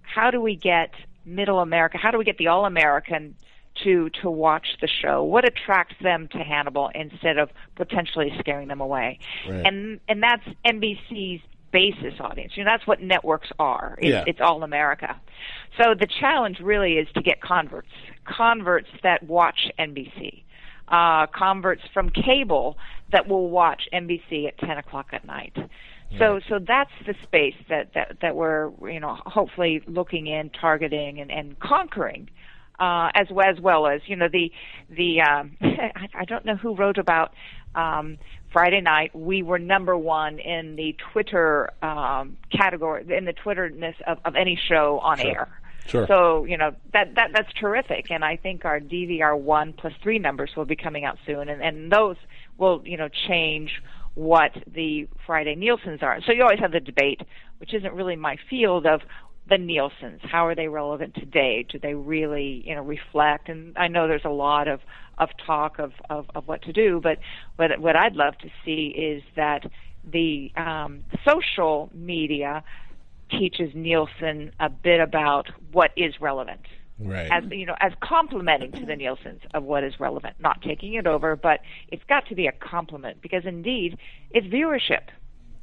How do we get Middle America? How do we get the All American? to to watch the show? What attracts them to Hannibal instead of potentially scaring them away? Right. And and that's NBC's basis audience. You know, that's what networks are. It's, Yeah. it's all America. So the challenge really is to get converts, converts that watch NBC. uh, converts from cable that will watch NBC at 10 o'clock at night. So, so that's the space that, that, that we're, you know, hopefully looking in, targeting, and, and conquering. Uh, as well as well as you know the the um, <laughs> I, don't know who wrote about um, Friday night. We were number one in the Twitter um, category in the Twitterness of, of any show on Sure. air. Sure. So you know that that that's terrific, and I think our DVR one plus three numbers will be coming out soon, and and those will you know change what the Friday Nielsen's are. So you always have the debate, which isn't really my field of the Nielsen's. How are they relevant today? Do they really you know reflect? And I know there's a lot of of talk of of, of what to do, but what what I'd love to see is that the um, social media teaches Nielsen a bit about what is relevant. Right. As you know, as complementing to the Nielsen's of what is relevant, not taking it over, but it's got to be a complement because indeed it's viewership.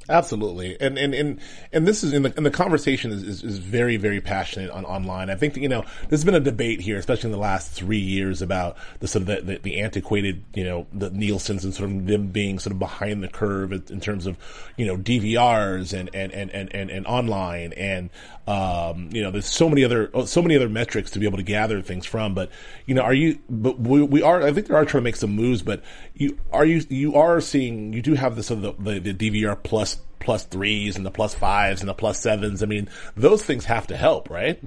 Absolutely, and and and and this is in the and the conversation is, is, is very very passionate on online. I think that, you know there's been a debate here, especially in the last three years, about the sort of the, the, the antiquated you know the Nielsen's and sort of them being sort of behind the curve in in terms of you know DVRs and and and and and, and online and um, you know there's so many other so many other metrics to be able to gather things from. But you know, are you? But we, we are. I think they are trying to make some moves. But you are you you are seeing you do have sort of the, the, the DVR plus plus threes and the plus fives and the plus sevens. I mean, those things have to help, right?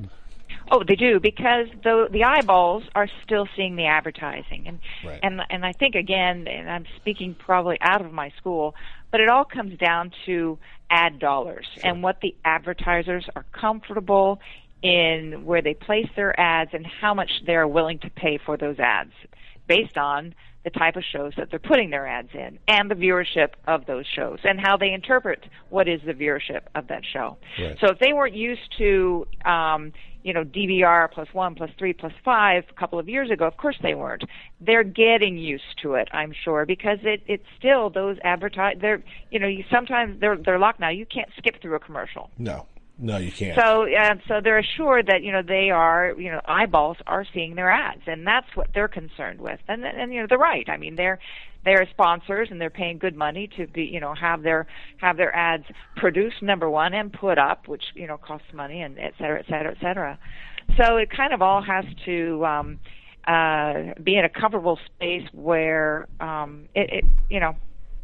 Oh, they do because the the eyeballs are still seeing the advertising, and Right. and and I think again, and I'm speaking probably out of my school, but it all comes down to ad dollars and what the advertisers are comfortable in where they place their ads and how much they're willing to pay for those ads based on the type of shows that they're putting their ads in and the viewership of those shows and how they interpret what is the viewership of that show. Right. So if they weren't used to, um, you know, DVR plus one, plus three, plus five a couple of years ago, of course they weren't. They're getting used to it, I'm sure, because it, it's still those advertise. They're, you know, you sometimes they're they're locked now. You can't skip through a commercial. No, no, you can't. So, uh, so they're assured that you know they are, you know, eyeballs are seeing their ads, and that's what they're concerned with. And and you know they're right. I mean, they're they're sponsors and they're paying good money to be, you know, have their have their ads produced number one and put up, which you know costs money and et cetera, et cetera, et cetera. So it kind of all has to. um uh, be in a comfortable space where um, it, it, you know,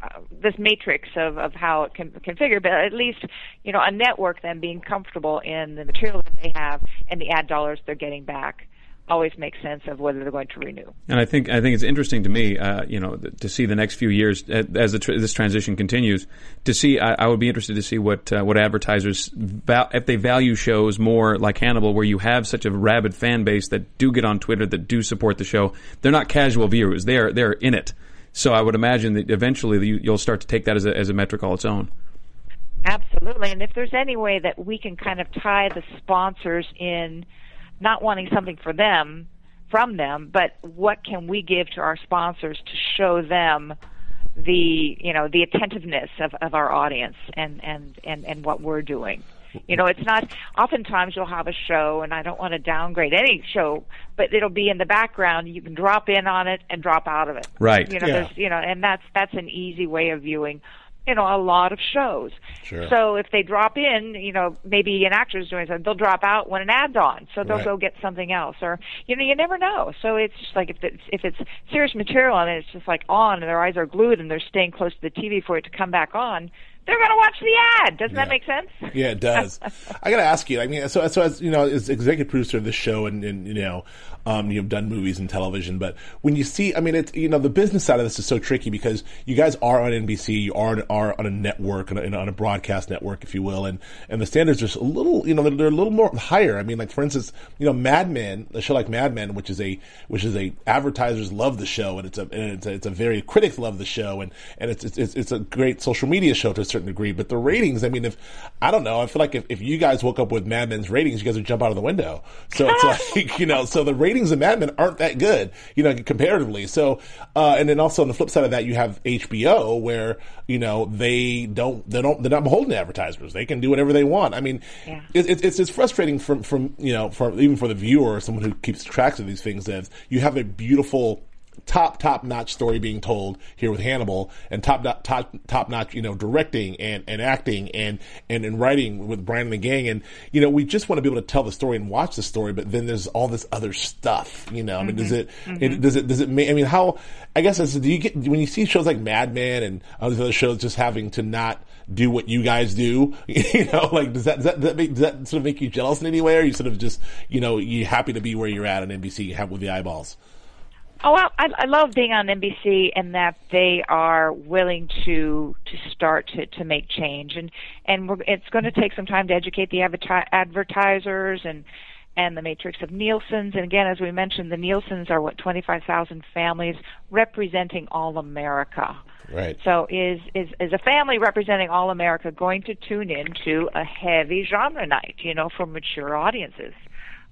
uh, this matrix of, of how it can configure, but at least, you know, a network then being comfortable in the material that they have and the ad dollars they're getting back always makes sense of whether they're going to renew. And I think I think it's interesting to me, uh, you know, th- to see the next few years uh, as tr- this transition continues. To see, I, I would be interested to see what uh, what advertisers if they value shows more like Hannibal, where you have such a rabid fan base that do get on Twitter, that do support the show. They're not casual viewers; they're they're in it. So I would imagine that eventually you, you'll start to take that as a, as a metric all its own. Absolutely. And if there's any way that we can kind of tie the sponsors in not wanting something for them from them, but what can we give to our sponsors to show them the you know the attentiveness of, of our audience and, and, and, and what we're doing. You know, it's not oftentimes you'll have a show and I don't want to downgrade any show, but it'll be in the background. You can drop in on it and drop out of it. Right. You know, Yeah. there's you know, and that's that's an easy way of viewing you know, a lot of shows. Sure. So if they drop in, you know, maybe an actor's doing something, they'll drop out when an ad's on, so they'll Right. go get something else, or you know, you never know. So it's just like if it's if it's serious material and it's just like on, and their eyes are glued and they're staying close to the TV for it to come back on, they're gonna watch the ad. Doesn't that make sense? Yeah, it does. <laughs> I got to ask you. I mean, so so as you know, as executive producer of this show, and, and you know, um, you've done movies and television, but when you see, I mean, it's you know, the business side of this is so tricky because you guys are on NBC, you are are on a network, on a, on a broadcast network, if you will, and and the standards are just a little, you know, they're, they're a little more higher. I mean, like for instance, you know, Mad Men, a show like Mad Men, which is a which is a advertisers love the show, and it's a and it's a, it's a very critics love the show, and and it's it's it's a great social media show to a certain degree, but the ratings, I mean, if I don't know, I feel like if, if you guys woke up with Mad Men's ratings, you guys would jump out of the window. So it's <laughs> like you know, so the ratings of Mad Men aren't that good, you know, comparatively. So uh, and then also on the flip side of that, you have HBO where you know they don't they don't they're not beholden to advertisers. They can do whatever they want. I mean, Yeah. it, it, it's it's frustrating from from you know for even for the viewer or someone who keeps tracks of these things. That you have a beautiful top top notch story being told here with Hannibal, and top top top, top notch you know directing and, and acting and, and and writing with Bryan and the gang, and you know we just want to be able to tell the story and watch the story, but then there's all this other stuff. You know, I mean, does mm-hmm. it, it mm-hmm. does it does it? I mean, how? I guess do you get when you see shows like Mad Men and other shows just having to not do what you guys do? <laughs> You know, like does that does that, does that, make, does that sort of make you jealous in any way, or you sort of just you know you happy to be where you're at on NBC, have with the eyeballs? Oh, well, I, I love being on NBC and that they are willing to to start to, to make change, and and we're, it's going to take some time to educate the adverti- advertisers and and the matrix of Nielsen's. And again, as we mentioned, the Nielsen's are what twenty five thousand families representing all America. Right. So is is is a family representing all America going to tune in to a heavy genre night, you know, for mature audiences?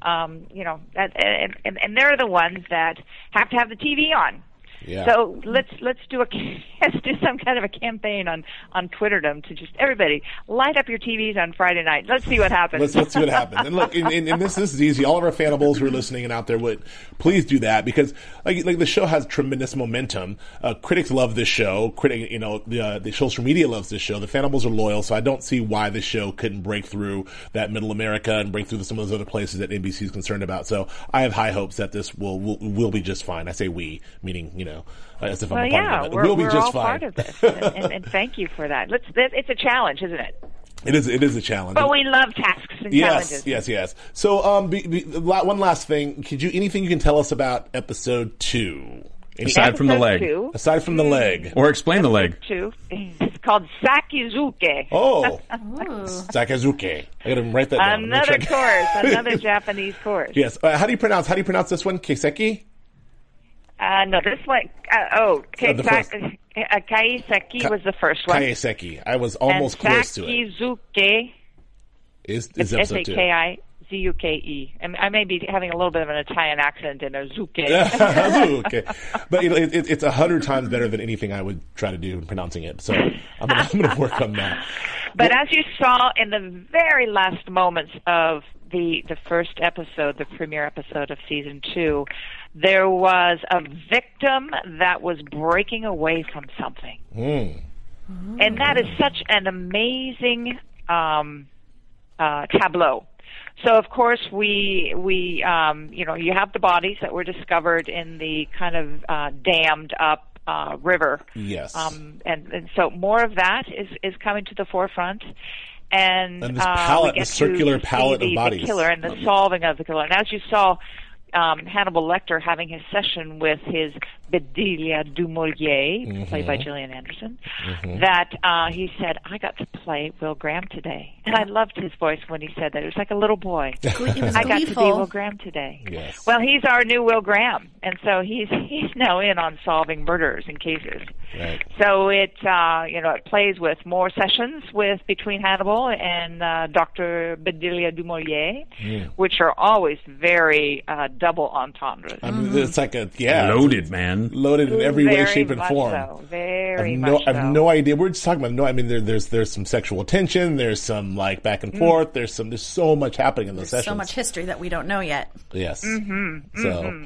Um, you know, that, and, and and they're the ones that have to have the TV on. Yeah. So let's let's do a <laughs> let's do some kind of a campaign on on Twitterdom to just everybody light up your TVs on Friday night. Let's see what happens. Let's, let's see what happens. And look, and, and, and this this is easy. All of our fannibals who are listening and out there would please do that because like like the show has tremendous momentum. Uh, critics love this show. Critic, you know, the uh, the social media loves this show. The fannibals are loyal, so I don't see why this show couldn't break through that Middle America and break through some of those other places that NBC is concerned about. So I have high hopes that this will will, will be just fine. I say we, meaning you know, as if I'm well, a part yeah, of it. we're, we'll be we're just all fine. part of this, and, and, and <laughs> thank you for that. Let's. that- It's a challenge, isn't it? It is it is a challenge. But we love tasks and Yes, challenges. yes, yes. yes. So, um, be, be, la- one last thing. Could you anything you can tell us about episode two? Any- Aside from the leg. Two, aside from the leg. Or explain the leg. two. It's called Sakizuke. Oh, <laughs> Sakazuke. I got to write that down. Another course, another <laughs> Japanese course. Yes. Uh, how do you pronounce? How do you pronounce this one? Keiseki. Uh, no, this one, uh, oh, Uh, first- uh, Kaiseki Ka- was the first one. Kaiseki. I was almost and close to it. Sakizuke, Is it's is episode two? S-A-K-I-Z-U-K-E. I, I may be having a little bit of an Italian accent in a zuke. <laughs> okay, but you know, it, it, it's a hundred times better than anything I would try to do in pronouncing it. So I'm I'm gonna work on that. But as you saw in the very last moments of the the first episode, the premiere episode of season two, there was a victim that was breaking away from something, and that is such an amazing um, uh, tableau. So of course we we um, you know you have the bodies that were discovered in the kind of uh, dammed up uh, river. Yes. Um, and, and so more of that is is coming to the forefront. And, And this uh, palette, we get circular palette of the, bodies. the killer and the solving of the killer. And as you saw, um, Hannibal Lecter having his session with his Bedelia Du Maurier, played Mm-hmm. by Gillian Anderson, that uh, he said, "I got to play Will Graham today," and I loved his voice when he said that. It was like a little boy. <laughs> I got to be. Will Graham today. Yes. Well, he's our new Will Graham, and so he's <laughs> he's now in on solving murders and cases. Right. So it uh, you know it plays with more sessions with between Hannibal and uh, Dr. Bedelia Du Maurier, which are always very uh, double entendres. I mean, it's like a yeah, Loaded, man. loaded in every way, shape, and much form. So. I Very have no, much I have no idea. We're just talking about no. I mean, there, there's there's some sexual tension. There's some like back and forth. There's some. There's so much happening in those There's sessions. so much history that we don't know yet. Yes. Mm-hmm. So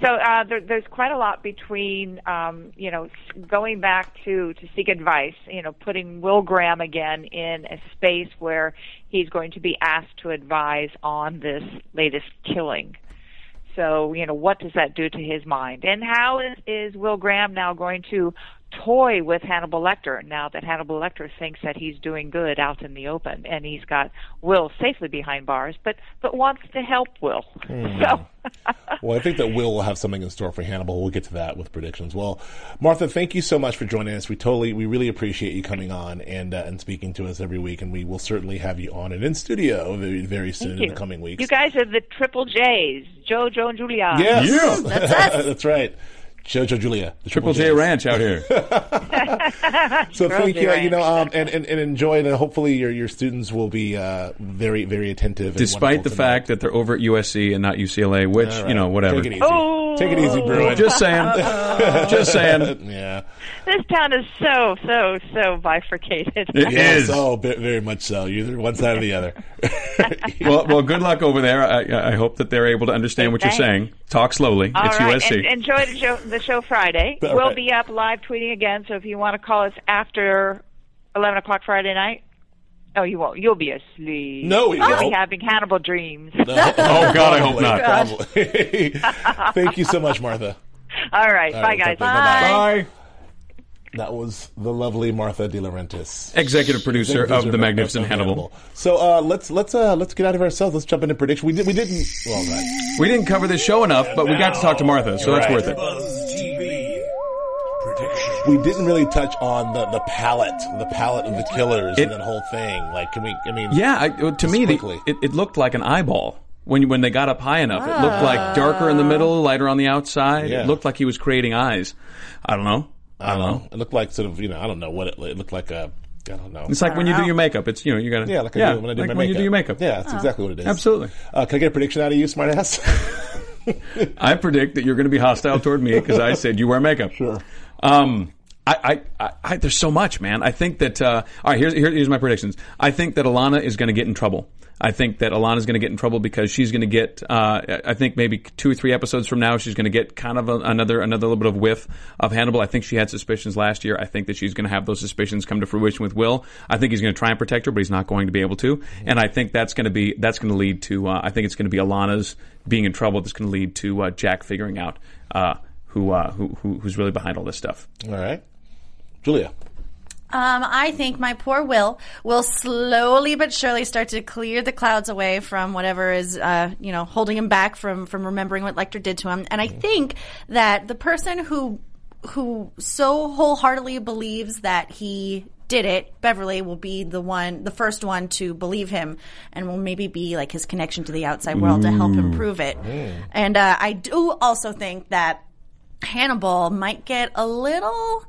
So uh, there, there's quite a lot between, um, you know, going back to to seek advice. You know, putting Will Graham again in a space where he's going to be asked to advise on this latest killing. So, you know, what does that do to his mind? And how is, is Will Graham now going to toy with Hannibal Lecter now that Hannibal Lecter thinks that he's doing good out in the open and he's got Will safely behind bars, but but wants to help Will. So <laughs> Well, I think that Will will have something in store for Hannibal. We'll get to that with predictions. Well, Martha, thank you so much for joining us. We totally, we really appreciate you coming on and uh, and speaking to us every week, and we will certainly have you on and in studio very very soon in the coming weeks. You guys are the Triple J's, Joe, Joe, and Julia. yes, Yeah. That's <laughs> that's right. Jojo Julia, the Triple J Js. Ranch out here. <laughs> So thank you, J you know, um, and, and and enjoy it, and hopefully your your students will be uh, very very attentive. Despite wonderful the tonight. fact that they're over at USC and not UCLA, which, All you know, whatever. Take it easy. Oh. Take it easy, Bruin. Just saying. <laughs> Just saying. <laughs> yeah. This town is so so so bifurcated. It is oh, ve- very much so. You're either one side or the other. <laughs> Well, well, good luck over there. I, I hope that they're able to understand what you're saying. Talk slowly. All it's right, USC. and enjoy the show. The show Friday. <laughs> All we'll right. be up live tweeting again. So if you want to call us after eleven o'clock Friday night, oh, you won't. You'll be asleep. No, we You'll won't. be having Hannibal dreams. <laughs> oh God, I oh, hope not. Probably. Thank you so much, Martha. All right, All bye right, guys. bye-bye. Bye. That was the lovely Martha De Laurentiis. Executive producer of the Magnificent Hannibal. So uh, let's let's uh, let's get out of ourselves. Let's jump into prediction. We did we didn't. Well, right. We didn't cover this show enough, but we got to talk to Martha, so that's worth it. Buzz TV prediction. we didn't really touch on the the palette, the palette of the killers It- and that whole thing. Like, can we? I mean, Yeah, I, to me, the, it, it looked like an eyeball when when they got up high enough. It looked like darker in the middle, lighter on the outside. Yeah. It looked like he was creating eyes. I don't know. I don't know. It looked like sort of you know I don't know what it, it looked like a I don't know. It's like when you do your makeup. It's you know you got to yeah, like I do when I do like my when makeup. you do your makeup. Yeah, that's exactly what it is. Absolutely. Uh, can I get a prediction out of you, smartass? <laughs> I predict that you're going to be hostile toward me because I said you wear makeup. Sure. Um, I, I, I, I, there's so much, man. I think that. Uh, all right, here's here, here's my predictions. I think that Alana is going to get in trouble. I think that Alana is going to get in trouble because she's going to get. Uh, I think maybe two or three episodes from now, she's going to get kind of a, another another little bit of whiff of Hannibal. I think she had suspicions last year. I think that she's going to have those suspicions come to fruition with Will. I think he's going to try and protect her, but he's not going to be able to. And I think that's going to be that's going to lead to. Uh, I think it's going to be Alana's being in trouble. That's going to lead to uh, Jack figuring out uh, who, uh, who who who's really behind all this stuff. All right, Julia. Um, I think my poor Will will slowly but surely start to clear the clouds away from whatever is, uh, you know, holding him back from from remembering what Lecter did to him. And I think that the person who who so wholeheartedly believes that he did it, Beverly will be the one, the first one to believe him, and will maybe be like his connection to the outside world to help him prove it. And uh, I do also think that Hannibal might get a little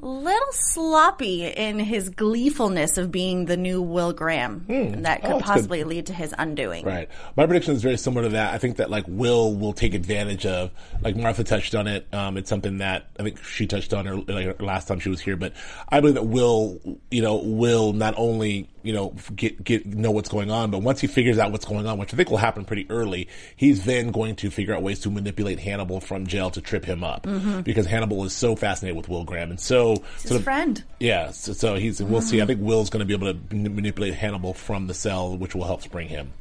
little sloppy in his gleefulness of being the new Will Graham. And that could Oh, that's good. possibly lead to his undoing. Right. My prediction is very similar to that. I think that like Will will take advantage of like Martha touched on it. Um, it's something that I think she touched on her like last time she was here, but I believe that Will, you know, will not only you know get get know what's going on, but once he figures out what's going on, which I think will happen pretty early, he's then going to figure out ways to manipulate Hannibal from jail to trip him up because Hannibal is so fascinated with Will Graham and so His sort of- friend. yeah, so, so he's. We'll see. I think Will's going to be able to manipulate Hannibal from the cell, which will help spring him.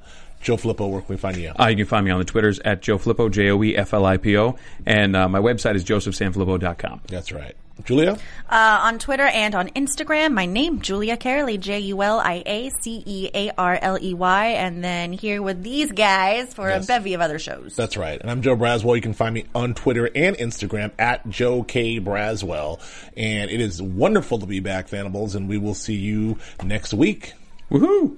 Joe Filippo, where can we find you? Uh, you can find me on the Twitters at Joe Flippo, J O E F L I P O, and uh, my website is josephsanfilippo.com. That's right, Julia. Uh, on Twitter and on Instagram, my name, Julia Cearley, J U L I A C E A R L E Y. And then here with these guys for Yes. a bevy of other shows. That's right. And I'm Joe Braswell. You can find me on Twitter and Instagram at Joe K Braswell. And it is wonderful to be back, Fannibals, and we will see you next week. Woohoo!